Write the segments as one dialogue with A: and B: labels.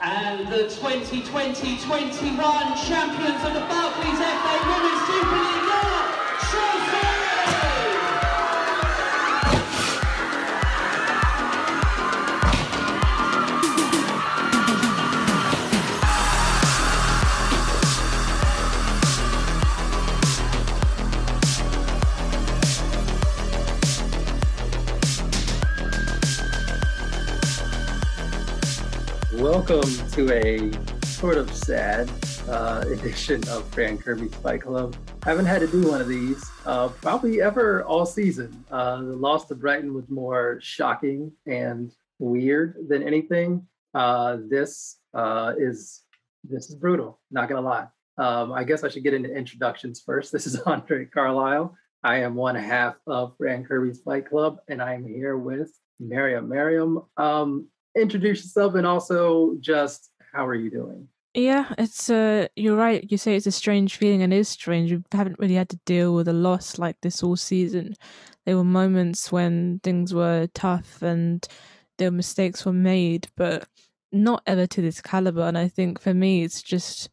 A: And the 2020-21 champions of the Barclays FA Women's Super League are Chelsea!
B: Welcome to a sort of sad uh, edition of Fran Kirby's Fight Club. I haven't had to do one of these uh, probably ever all season. Uh, the loss to Brighton was more shocking and weird than anything. Uh, this uh, is this is brutal. Not gonna lie. Um, I guess I should get into introductions first. This is Andre Carlisle. I am one half of Fran Kirby's Fight Club, and I am here with Miriam. Miriam, um, introduce yourself and also just how are you doing?
C: Yeah, it's uh you're right. You say it's a strange feeling and it is strange. We haven't really had to deal with a loss like this all season. There were moments when things were tough and there were mistakes were made, but not ever to this caliber. And I think for me it's just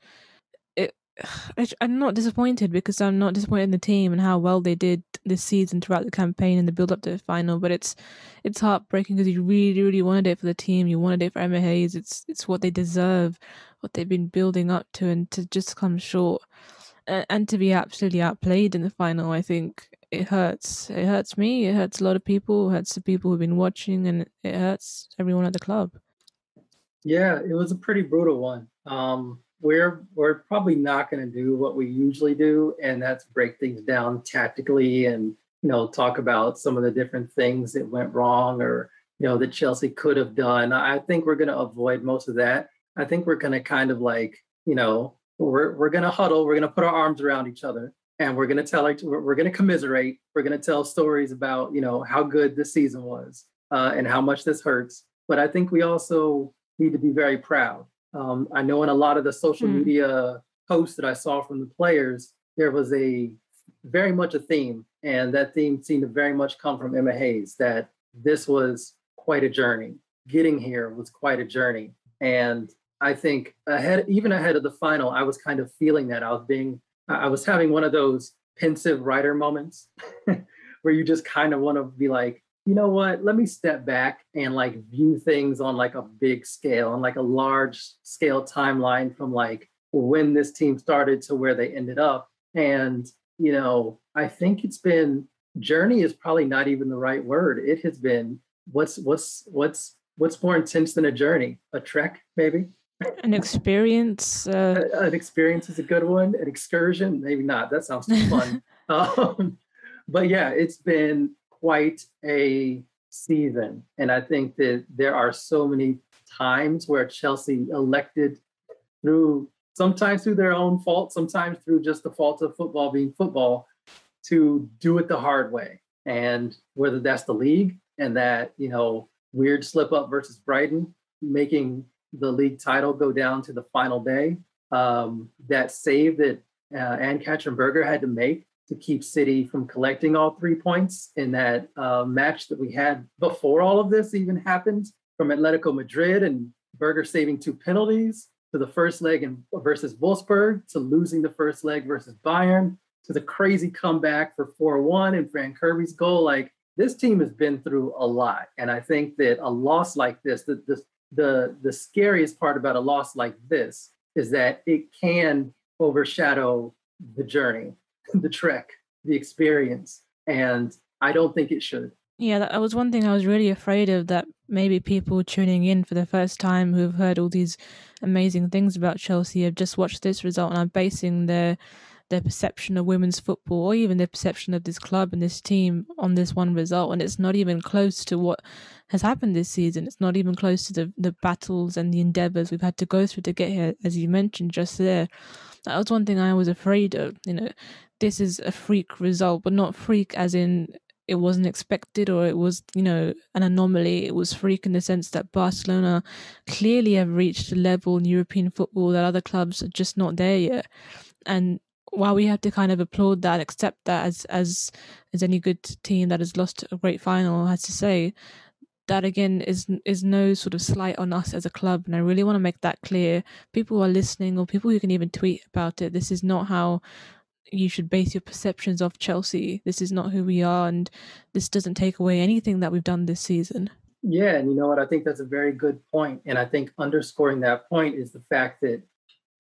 C: it. I'm not disappointed because I'm not disappointed in the team and how well they did this season throughout the campaign and the build up to the final. But it's it's heartbreaking because you really, really wanted it for the team. You wanted it for Emma Hayes. It's it's what they deserve, what they've been building up to, and to just come short and, and to be absolutely outplayed in the final. I think it hurts. It hurts me. It hurts a lot of people. It hurts the people who've been watching, and it hurts everyone at the club.
B: Yeah, it was a pretty brutal one. Um, we're we're probably not going to do what we usually do, and that's break things down tactically and you know talk about some of the different things that went wrong or you know that Chelsea could have done. I think we're going to avoid most of that. I think we're going to kind of like you know we're we're going to huddle. We're going to put our arms around each other and we're going to tell like we're, going to commiserate. We're going to tell stories about you know how good this season was uh, and how much this hurts. But I think we also need to be very proud um, I know in a lot of the social mm. media posts that I saw from the players, there was a very much a theme, and that theme seemed to very much come from Emma Hayes. That this was quite a journey. Getting here was quite a journey, and I think ahead, even ahead of the final, I was kind of feeling that I was being, I was having one of those pensive writer moments where you just kind of want to be like, you know what? Let me step back and like view things on like a big scale and like a large scale timeline from like when this team started to where they ended up. And you know i think it's been journey is probably not even the right word. It has been what's what's what's what's more intense than a journey? A trek maybe?
C: An experience
B: uh... an experience is a good one. An excursion maybe not. That sounds too fun. Um, but yeah it's been quite a season. And I think that there are so many times where Chelsea elected through sometimes through their own fault, sometimes through just the fault of football being football, to do it the hard way. And whether that's the league and that, you know, weird slip up versus Brighton, making the league title go down to the final day, um, that save that uh, Ann-Katrin Berger had to make to keep City from collecting all three points in that uh, match that we had before all of this even happened from Atletico Madrid and Berger saving two penalties to the first leg in, versus Wolfsburg to losing the first leg versus Bayern to the crazy comeback for 4-1 and Fran Kirby's goal. Like this team has been through a lot. And I think that a loss like this, the, the, the, the scariest part about a loss like this is that it can overshadow the journey the trek, the experience. And I don't think it should.
C: Yeah, that was one thing I was really afraid of that maybe people tuning in for the first time who've heard all these amazing things about Chelsea have just watched this result and are basing their their perception of women's football or even their perception of this club and this team on this one result and it's not even close to what has happened this season it's not even close to the, the battles and the endeavors we've had to go through to get here as you mentioned just there that was one thing i was afraid of you know this is a freak result, but not freak as in it wasn't expected or it was, you know, an anomaly. It was freak in the sense that Barcelona clearly have reached a level in European football that other clubs are just not there yet. And while we have to kind of applaud that, accept that as as as any good team that has lost a great final has to say, that again is is no sort of slight on us as a club, and I really want to make that clear. People who are listening, or people who can even tweet about it, this is not how you should base your perceptions of Chelsea. This is not who we are, and this doesn't take away anything that we've done this season.
B: Yeah, and you know what? I think that's a very good. And I think underscoring that point is the fact that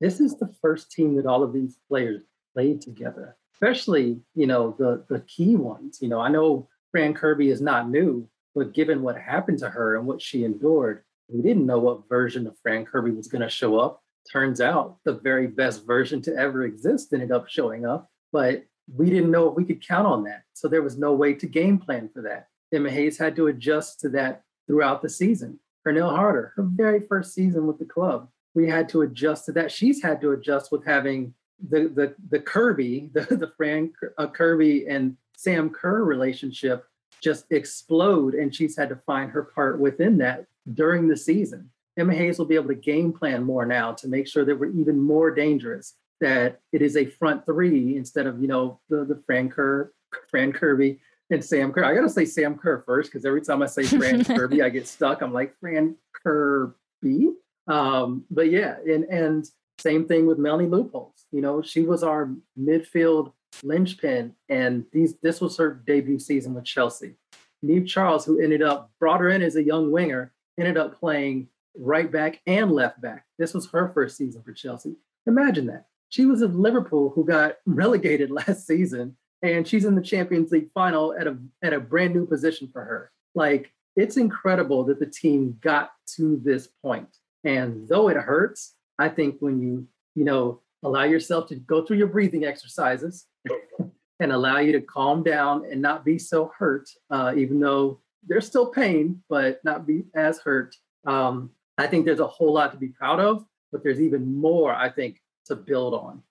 B: this is the first team that all of these players played together, especially, you know, the the key ones. You know, I know Fran Kirby is not new, but given what happened to her and what she endured, we didn't know what version of Fran Kirby was going to show up turns out the very best version to ever exist ended up showing up, but we didn't know if we could count on that. So there was no way to game plan for that. Emma Hayes had to adjust to that throughout the season. Pernille Harder, her very first season with the club, we had to adjust to that. She's had to adjust with having the the the Kirby, the the Fran uh, Kirby and Sam Kerr relationship just explode, and she's had to find her part within that during the season. Emma Hayes will be able to game plan more now to make sure that we're even more dangerous. That it is a front three instead of you know the the Fran Kerr, Fran Kirby and Sam Kerr. I gotta say Sam Kerr first because every time I say Fran Kirby, I get stuck. I'm like Fran Kirby. Um, but yeah, and and same thing with Melanie Leupolz. You know, she was our midfield linchpin, and these this was her debut season with Chelsea. Niamh Charles, who ended up brought her in as a young winger, ended up playing right back and left back. This was her first season for Chelsea. Imagine that. She was at Liverpool who got relegated last season and she's in the Champions League final at a at a brand new position for her. Like it's incredible that the team got to this point. And though it hurts, I think when you, you know, allow yourself to go through your breathing exercises and allow you to calm down and not be so hurt, uh, even though there's still pain, but not be as hurt. Um, I think there's a whole lot to be proud of, but there's even more, I think, to build on.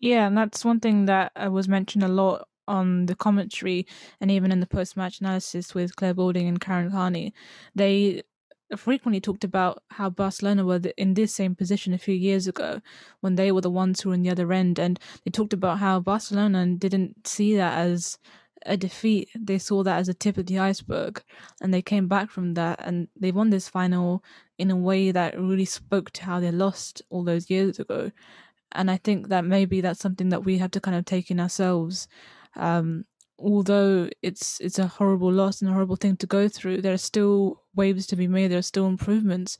C: Yeah, and that's one thing that was mentioned a lot on the commentary and even in the post match analysis with Clare Balding and Karen Carney. They frequently talked about how Barcelona were in this same position a few years ago when they were the ones who were in the other end. And they talked about how Barcelona didn't see that as a defeat. They saw that as a tip of the iceberg, and they came back from that and they won this final in a way that really spoke to how they lost all those years ago. And I think that maybe that's something that we have to kind of take in ourselves. Um, although it's it's a horrible loss and a horrible thing to go through, there are still waves to be made. There are still improvements,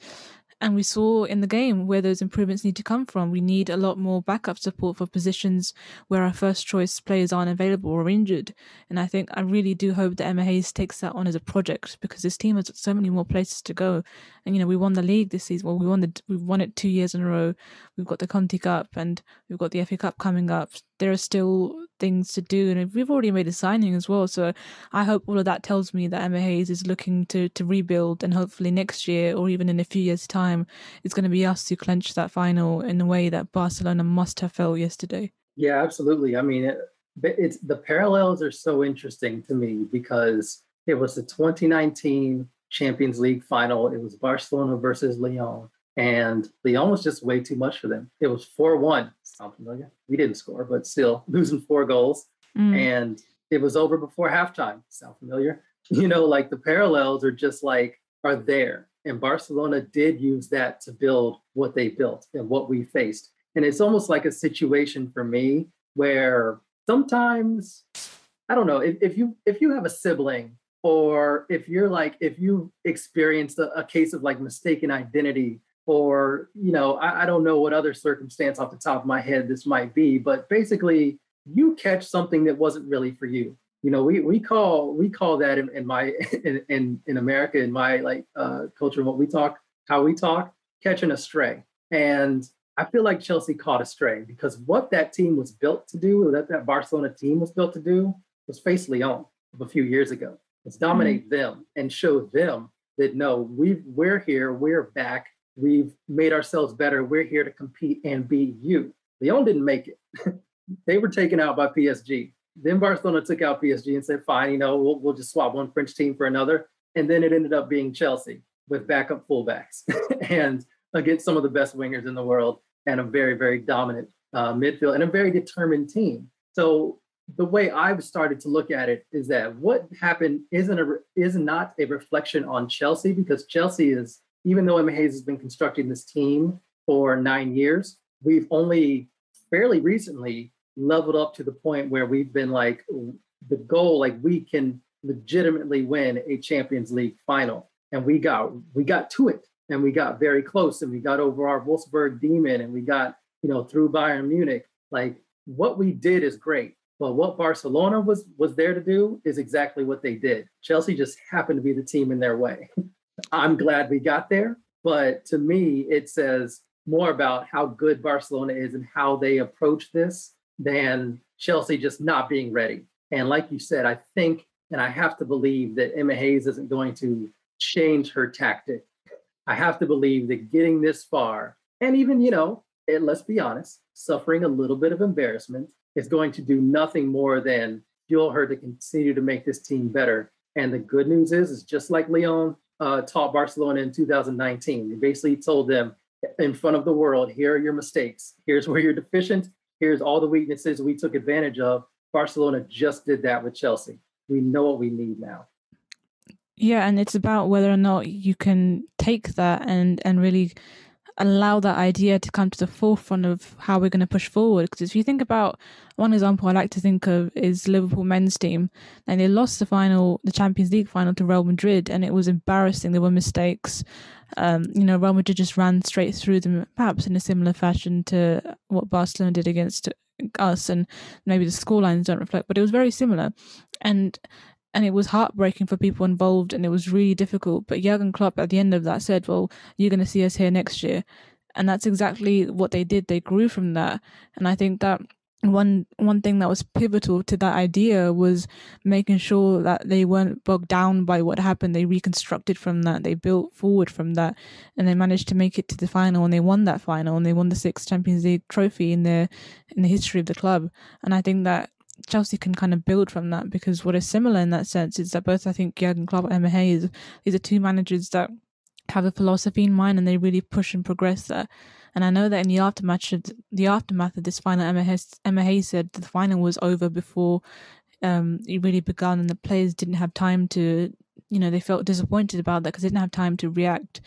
C: and we saw in the game where those improvements need to come from. We need a lot more backup support for positions where our first choice players aren't available or injured. And I think I really do hope that Emma Hayes takes that on as a project because this team has so many more places to go. And you know, we won the league this season. Well, we won the we won it two years in a row. We've got the Conti Cup and we've got the FA Cup coming up. There are still things to do, and we've already made a signing as well. So I hope all of that tells me that Emma Hayes is looking to to rebuild, and hopefully next year or even in a few years' time, it's going to be us who clench that final in the way that Barcelona must have felt yesterday.
B: Yeah, absolutely. I mean, it, it's the parallels are so interesting to me because it was the 2019 Champions League final. It was Barcelona versus Lyon and Lyon was just way too much for them. It was 4 1. Sound familiar? We didn't score, but still losing four goals. Mm. And it was over before halftime. Sound familiar? You know, like the parallels are just like, are there. And Barcelona did use that to build what they built and what we faced. And it's almost like a situation for me where sometimes, I don't know, if, if you if you have a sibling or if you're like if you experienced a, a case of like mistaken identity or you know I, I, don't know what other circumstance off the top of my head this might be but basically you catch something that wasn't really for you. You know we we call we call that in, in my in, in, in america in my like uh culture what we talk how we talk catching a stray. And i feel like chelsea caught a stray because what that team was built to do that that barcelona team was built to do was face lyon a few years ago. Was dominate mm-hmm. them and show them that no we we're here we're back We've made ourselves better. We're here to compete and beat you. Lyon didn't make it. they were taken out by PSG. Then Barcelona took out PSG and said, fine, you know, we'll, we'll just swap one French team for another. And then it ended up being Chelsea with backup fullbacks and against some of the best wingers in the world and a very, very dominant uh, midfield and a very determined team. So the way I've started to look at it is that what happened isn't a is not a reflection on Chelsea because Chelsea is even though Emma Hayes has been constructing this team for nine years, we've only fairly recently leveled up to the point where we've been like the goal, like we can legitimately win a Champions League final. And we got we got to it and we got very close and we got over our Wolfsburg demon and we got, you know, through Bayern Munich. Like what we did is great. But what Barcelona was was there to do is exactly what they did. Chelsea just happened to be the team in their way. I'm glad we got there, but to me it says more about how good Barcelona is and how they approach this than Chelsea just not being ready. And like you said, I think and I have to believe that Emma Hayes isn't going to change her tactic. I have to believe that getting this far, and even, you know, let's be honest, suffering a little bit of embarrassment is going to do nothing more than fuel her to continue to make this team better. And the good news is, is just like Lyon uh, taught Barcelona in 2019, they basically told them in front of the world, here are your mistakes. Here's where you're deficient. Here's all the weaknesses we took advantage of. Barcelona just did that with Chelsea we know what we need now.
C: Yeah, and it's about whether or not you can take that and and really allow that idea to come to the forefront of how we're going to push forward. Because if you think about one example I like to think of is Liverpool men's team, and they lost the final, the Champions League final to Real Madrid, and it was embarrassing. There were mistakes. Um, you know, Real Madrid just ran straight through them, perhaps in a similar fashion to what Barcelona did against us and maybe the score lines don't reflect but it was very similar and and it was heartbreaking for people involved and it was really difficult. But Jurgen Klopp at the end of that said well you're going to see us here next year. And that's exactly what they did. They grew from that. And i think that one one thing that was pivotal to that idea was making sure that they weren't bogged down by what happened. They reconstructed from that. They built forward from that. And they managed to make it to the final and they won that final and they won the sixth champions league trophy in the in the history of the club. And i think that Chelsea can kind of build from that because what is similar in that sense is that both I think Jurgen Klopp and Emma Hayes these are two managers that have a philosophy in mind and they really push and progress that and I know that in the aftermath of the aftermath of this final, Emma Hayes, Emma Hayes said the final was over before um, it really begun, and the players didn't have time to, you know, they felt disappointed about that because they didn't have time to react.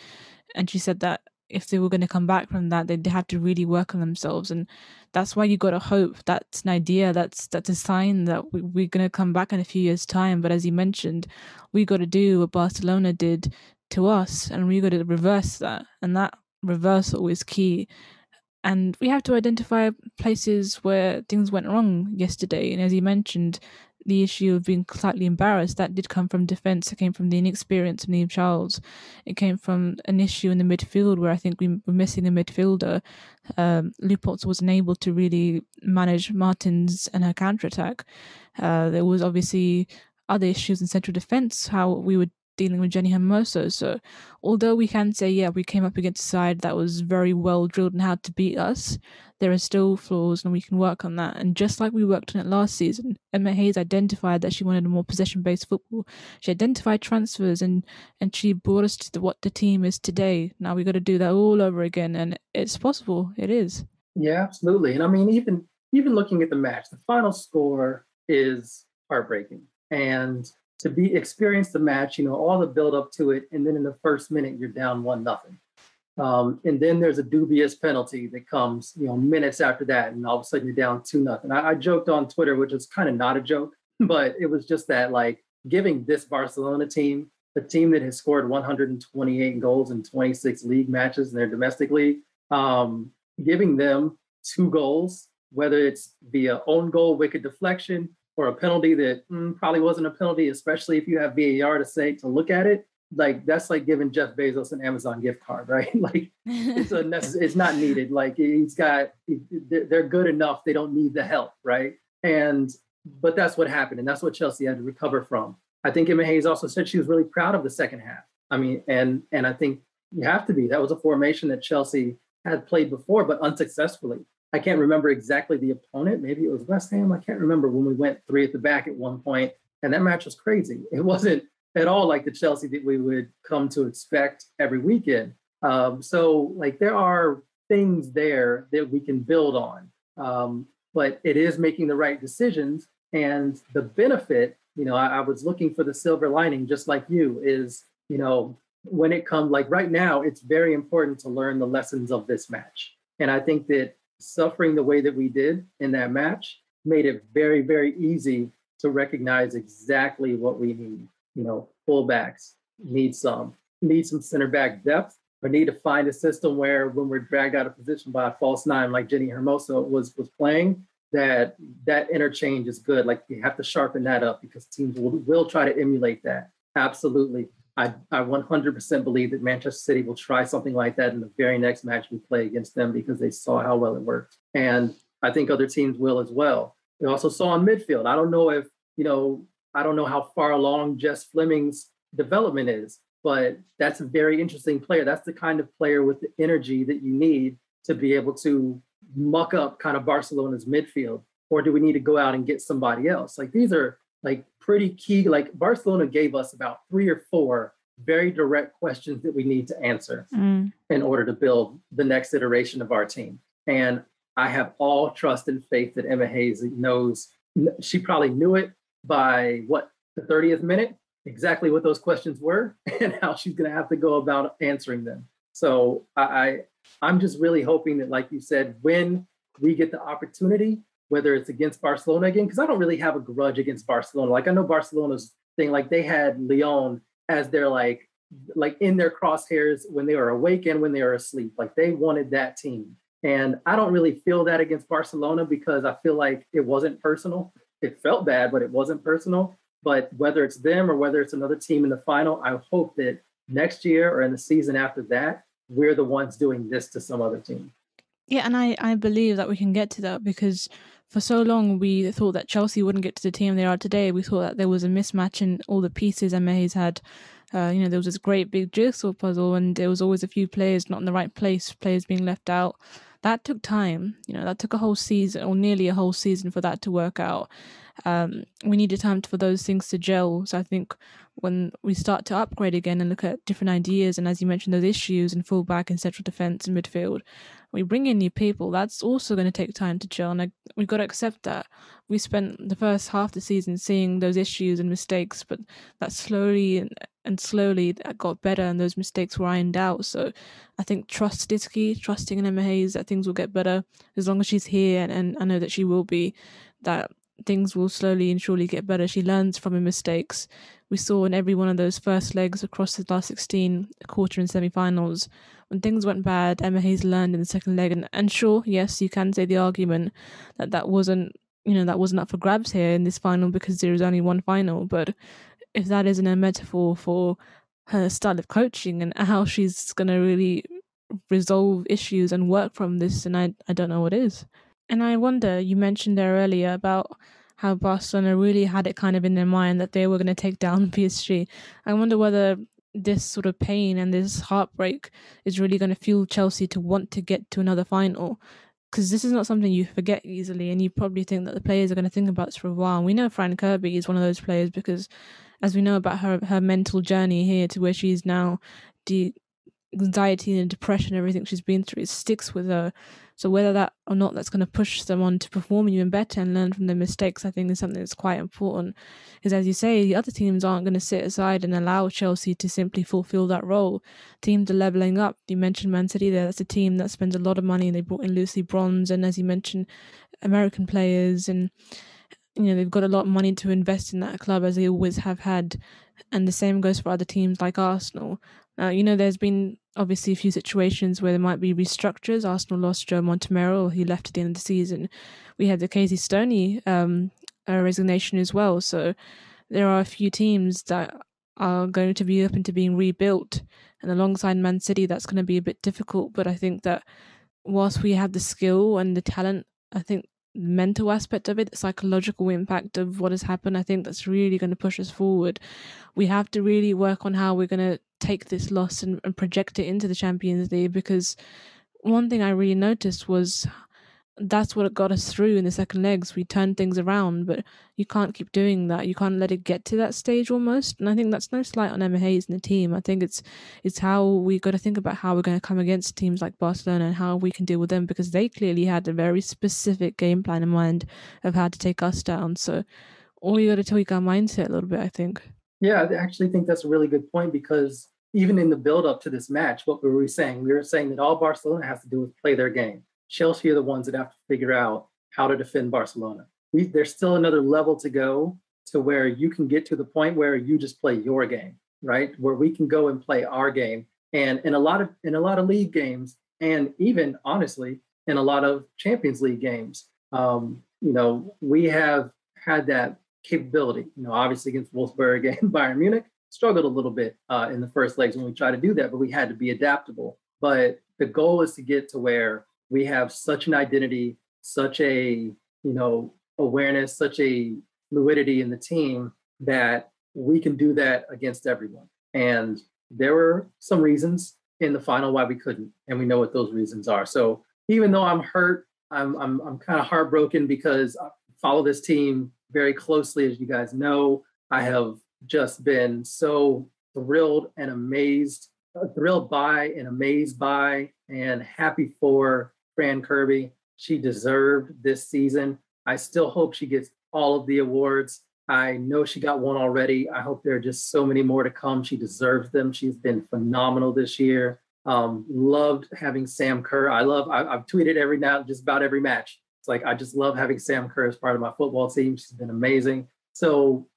C: And she said that if they were going to come back from that, they'd have to really work on themselves, and that's why you got to hope. That's an idea. That's that's a sign that we, we're going to come back in a few years' time. But as you mentioned, we got to do what Barcelona did to us, and we got to reverse that, and that reversal is key. And we have to identify places where things went wrong yesterday. And as you mentioned, the issue of being slightly embarrassed, that did come from defence. It came from the inexperience of Niamh Charles. It came from an issue in the midfield where I think we were missing a midfielder. Um, Leupolz wasn't able to really manage Martens and her counter attack. Uh, there was obviously other issues in central defence, how we would dealing with Jenni Hermoso. So, although we can say, yeah, we came up against a side that was very well drilled in how to beat us, there are still flaws and we can work on that. And just like we worked on it last season, Emma Hayes identified that she wanted a more possession based football. She identified transfers and, and she brought us to the, what the team is today. Now we've got to do that all over again. And it's possible. It is.
B: Yeah, absolutely. And I mean, even even looking at the match, the final score is heartbreaking. And to be experience the match, you know, all the build up to it, and then in the first minute you're down one nothing. Um, and then there's a dubious penalty that comes, you know, minutes after that, and all of a sudden you're down two nothing. I, I joked on Twitter, which is kind of not a joke, but it was just that like giving this Barcelona team, a team that has scored 128 goals in 26 league matches in their domestic league, um, giving them two goals, whether it's via own goal, wicked deflection, or a penalty that mm, probably wasn't a penalty, especially if you have VAR to say to look at it. Like that's like giving Jeff Bezos an Amazon gift card, right? like it's a necess- it's not needed. Like he's got they're good enough. They don't need the help, right? And but that's what happened, and that's what Chelsea had to recover from. I think Emma Hayes also said she was really proud of the second half. I mean, and and I think you have to be. That was a formation that Chelsea had played before, but unsuccessfully. I can't remember exactly the opponent. Maybe it was West Ham. I can't remember when we went three at the back at one point, and that match was crazy. It wasn't at all like the Chelsea that we would come to expect every weekend. Um, so, like, there are things there that we can build on, um, but it is making the right decisions. And the benefit, you know, I, I was looking for the silver lining, just like you, is, you know, when it comes like right now, it's very important to learn the lessons of this match. And I think that suffering the way that we did in that match made it very, very easy to recognize exactly what we need. You know, fullbacks need some, need some center back depth, or need to find a system where when we're dragged out of position by a false nine like Jenni Hermoso was was playing, that that interchange is good. Like you have to sharpen that up because teams will, will try to emulate that. Absolutely. I, I 100% believe that Manchester City will try something like that in the very next match we play against them because they saw how well it worked. And I think other teams will as well. We also saw in midfield. I don't know if, you know, I don't know how far along Jess Fleming's development is, but that's a very interesting player. That's the kind of player with the energy that you need to be able to muck up kind of Barcelona's midfield. Or do we need to go out and get somebody else? Like these are like pretty key. Like Barcelona gave us about three or four very direct questions that we need to answer mm. in order to build the next iteration of our team. And I have all trust and faith that Emma Hayes knows. She probably knew it by what the 30th minute, exactly what those questions were and how she's going to have to go about answering them. So I, I'm just really hoping that, like you said, when we get the opportunity whether it's against Barcelona again, because I don't really have a grudge against Barcelona. Like I know Barcelona's thing, like they had Lyon as their like like in their crosshairs when they were awake and when they were asleep. Like they wanted that team. And I don't really feel that against Barcelona because I feel like it wasn't personal. It felt bad, but it wasn't personal. But whether it's them or whether it's another team in the final, I hope that next year or in the season after that, we're the ones doing this to some other team.
C: Yeah, and I, I believe that we can get to that because for so long we thought that Chelsea wouldn't get to the team they are today. We thought that there was a mismatch in all the pieces Hayes had. Uh, you know, there was this great big jigsaw puzzle, and there was always a few players not in the right place, players being left out. That took time. You know, that took a whole season or nearly a whole season for that to work out. Um, we needed time for those things to gel. So I think when we start to upgrade again and look at different ideas, and as you mentioned, those issues in fullback and central defence and midfield, we bring in new people, that's also going to take time to gel. And we've got to accept that. We spent the first half the season seeing those issues and mistakes, but that slowly and, and slowly that got better and those mistakes were ironed out. So I think trust is key, trusting in Emma Hayes that things will get better as long as she's here. And, and I know that she will be, that things will slowly and surely get better. She learns from her mistakes. We saw in every one of those first legs across the last 16, quarter and semi finals, when things went bad, Emma Hayes learned in the second leg. And, and sure, yes, you can say the argument that that wasn't, you know, that wasn't up for grabs here in this final because there is only one final. But if that isn't a metaphor for her style of coaching and how she's going to really resolve issues and work from this, and I, I don't know what is. And I wonder, you mentioned there earlier about how Barcelona really had it kind of in their mind that they were going to take down PSG. I wonder whether this sort of pain and this heartbreak is really going to fuel Chelsea to want to get to another final. Because this is not something you forget easily, and you probably think that the players are going to think about this for a while. And we know Fran Kirby is one of those players because, as we know about her her mental journey here to where she is now, anxiety and depression, everything she's been through, it sticks with her. So whether that or not that's going to push someone to perform even better and learn from their mistakes, I think is something that's quite important. Because as you say, the other teams aren't going to sit aside and allow Chelsea to simply fulfill that role. Teams are leveling up. You mentioned Man City there. That's a team that spends a lot of money. They brought in Lucy Bronze and as you mentioned, American players and you know they've got a lot of money to invest in that club as they always have had and the same goes for other teams like Arsenal. Uh, you know, there's been obviously a few situations where there might be restructures. Arsenal lost Joe Montemurro, he left at the end of the season. We had the Casey Stoney um, resignation as well. So there are a few teams that are going to be open to being rebuilt. And alongside Man City, that's going to be a bit difficult. But I think that whilst we have the skill and the talent, I think mental aspect of it, the psychological impact of what has happened, I think that's really going to push us forward. We have to really work on how we're going to take this loss and, and project it into the Champions League because one thing I really noticed was that's what it got us through in the second legs. We turned things around, but you can't keep doing that. You can't let it get to that stage almost. And I think that's no slight on Emma Hayes and the team. I think it's it's how we got to think about how we're going to come against teams like Barcelona and how we can deal with them because they clearly had a very specific game plan in mind of how to take us down. So all you got to tweak our mindset a little bit, I think.
B: Yeah, I actually think that's a really good point because even in the build up to this match, what were we saying? We were saying that all Barcelona has to do is play their game Chelsea are the ones that have to figure out how to defend Barcelona. We, there's still another level to go to where you can get to the point where you just play your game, right? Where we can go and play our game. And in a lot of in a lot of league games, and even honestly, in a lot of Champions League games, um, you know, we have had that capability. You know, obviously against Wolfsburg and Bayern Munich, struggled a little bit uh, in the first legs when we tried to do that, but we had to be adaptable. But the goal is to get to where we have such an identity, such a, you know, awareness, such a fluidity in the team that we can do that against everyone. And there were some reasons in the final why we couldn't, and we know what those reasons are. So even though I'm hurt, I'm I'm, I'm kind of heartbroken because I follow this team very closely, as you guys know. I have just been so thrilled and amazed, thrilled by and amazed by, and happy for Fran Kirby. She deserved this season. I still hope she gets all of the awards. I know she got one already. I hope there are just so many more to come. She deserves them. She's been phenomenal this year. Um, loved having Sam Kerr. I love. I, have tweeted every now, just about every match. It's like I just love having Sam Kerr as part of my football team. She's been amazing. So,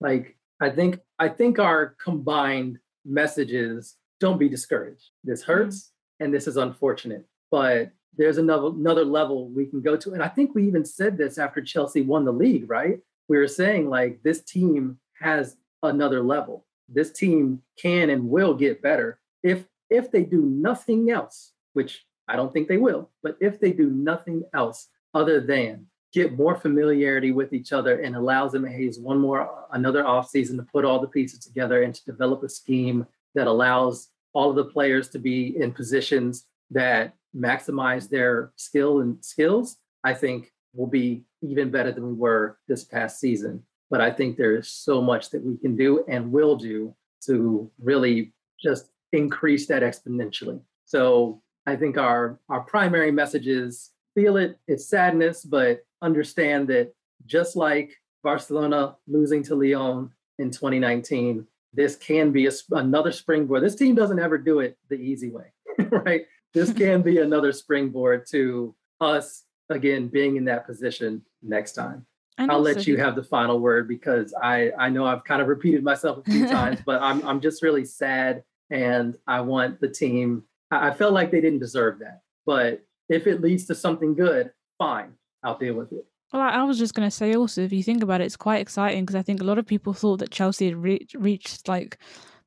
B: like, I think I think our combined messages don't be discouraged. This hurts and this is unfortunate, but there's another another level we can go to. And I think we even said this after Chelsea won the league, right? We were saying like this team has another level. This team can and will get better if if they do nothing else, which I don't think they will, but if they do nothing else other than get more familiarity with each other and allows them Hayes one more another offseason to put all the pieces together and to develop a scheme that allows all of the players to be in positions that maximize their skill and skills, I think will be even better than we were this past season. But I think there is so much that we can do and will do to really just increase that exponentially. So I think our our primary message is feel it, it's sadness, but understand that just like Barcelona losing to Lyon in 2019, this can be a, another springboard. This team doesn't ever do it the easy way, right? This can be another springboard to us again being in that position next time. I'll let you have the final word because I I know I've kind of repeated myself a few times, but I'm I'm just really sad and I want the team. I, I felt like they didn't deserve that, but if it leads to something good, fine, I'll deal with it.
C: Well, I was just going to say also, if you think about it, it's quite exciting because I think a lot of people thought that Chelsea had re- reached like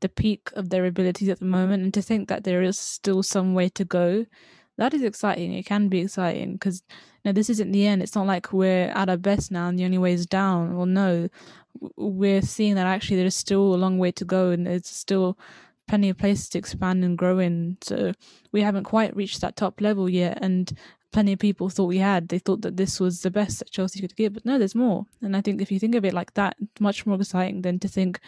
C: the peak of their abilities at the moment and to think that there is still some way to go that is exciting it can be exciting because you know, this isn't the end it's not like we're at our best now and the only way is down well no we're seeing that actually there's still a long way to go and there's still plenty of places to expand and grow in so we haven't quite reached that top level yet and plenty of people thought we had. They thought that this was the best that Chelsea could give, but no, there's more. And I think if you think of it like that, it's much more exciting than to think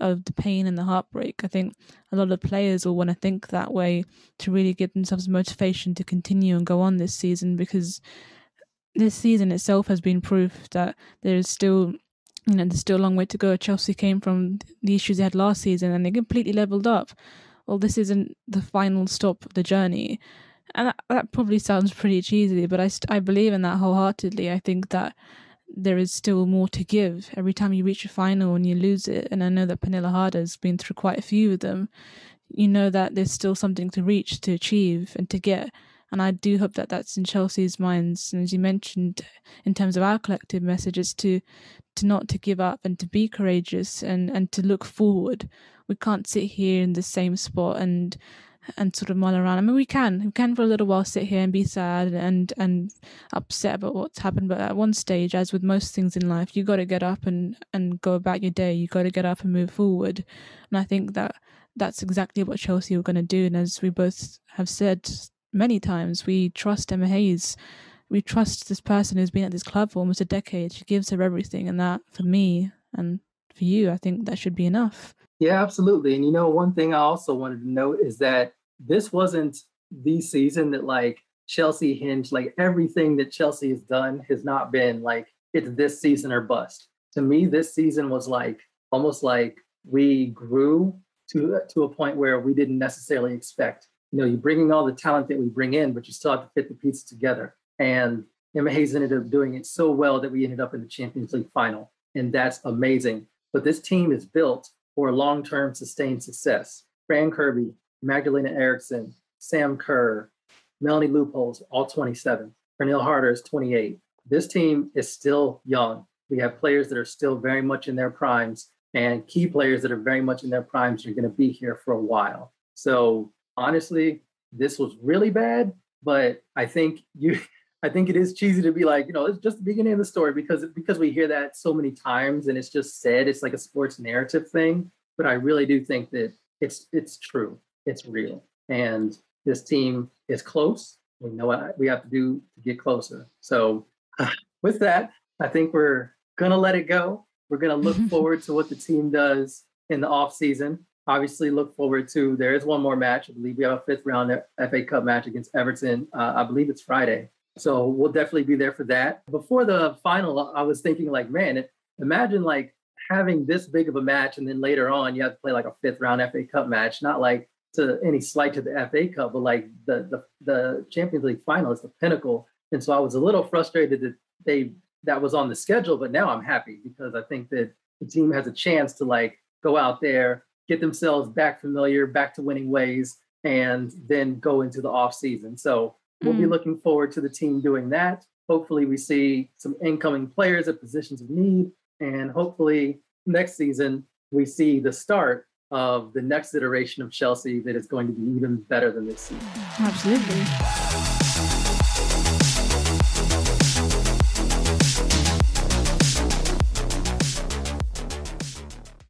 C: of the pain and the heartbreak. I think a lot of players will want to think that way to really give themselves motivation to continue and go on this season because this season itself has been proof that there is still you know there's still a long way to go. Chelsea came from the issues they had last season and they completely leveled up. Well, this isn't the final stop of the journey and that, that probably sounds pretty cheesy, but I, I believe in that wholeheartedly. I think that there is still more to give every time you reach a final and you lose it. And I know that Pernille Harder has been through quite a few of them. You know that there's still something to reach, to achieve, and to get. And I do hope that that's in Chelsea's minds. And as you mentioned, in terms of our collective messages, to to not to give up and to be courageous and and to look forward. We can't sit here in the same spot and and sort of mull around. I mean, we can, we can for a little while sit here and be sad and and upset about what's happened. But at one stage, as with most things in life, you got to get up and and go about your day. You got to get up and move forward. And I think that that's exactly what Chelsea were going to do. And as we both have said many times, we trust Emma Hayes we trust this person who's been at this club for almost a decade. She gives her everything, and that for me and for you, I think that should be enough.
B: Yeah, absolutely. And you know, one thing I also wanted to note is that this wasn't the season that like Chelsea hinged. Like everything that Chelsea has done has not been like it's this season or bust. To me, this season was like almost like we grew to uh, to a point where we didn't necessarily expect. You know, you're bringing all the talent that we bring in, but you still have to fit the pieces together. And Emma Hayes ended up doing it so well that we ended up in the Champions League final, and that's amazing. But this team is built for long-term sustained success. Fran Kirby, Magdalena Eriksson, Sam Kerr, Melanie Leupolz, all 27. Pernille Harder is 28. This team is still young. We have players that are still very much in their primes, and key players that are very much in their primes are going to be here for a while. So honestly, this was really bad, but I think you I think it is cheesy to be like, you know, it's just the beginning of the story because because we hear that so many times and it's just said it's like a sports narrative thing. But I really do think that it's it's true. It's real. And this team is close. We know what we have to do to get closer. So with that, I think we're gonna let it go. We're gonna look forward to what the team does in the off season. Obviously, look forward to there is one more match. I believe we have a fifth round FA Cup match against Everton. Uh, I believe it's Friday. So we'll definitely be there for that. Before the final, I was thinking like, man, imagine like having this big of a match, and then later on you have to play like a fifth round FA Cup match. Not like to any slight to the FA Cup, but like the the, the Champions League final is the pinnacle. And so I was a little frustrated that they that was on the schedule, but now I'm happy because I think that the team has a chance to like go out there, get themselves back familiar, back to winning ways, and then go into the off season. So We'll mm. be looking forward to the team doing that. Hopefully, we see some incoming players at positions of need. And hopefully, next season, we see the start of the next iteration of Chelsea that is going to be even better than this season.
C: Absolutely.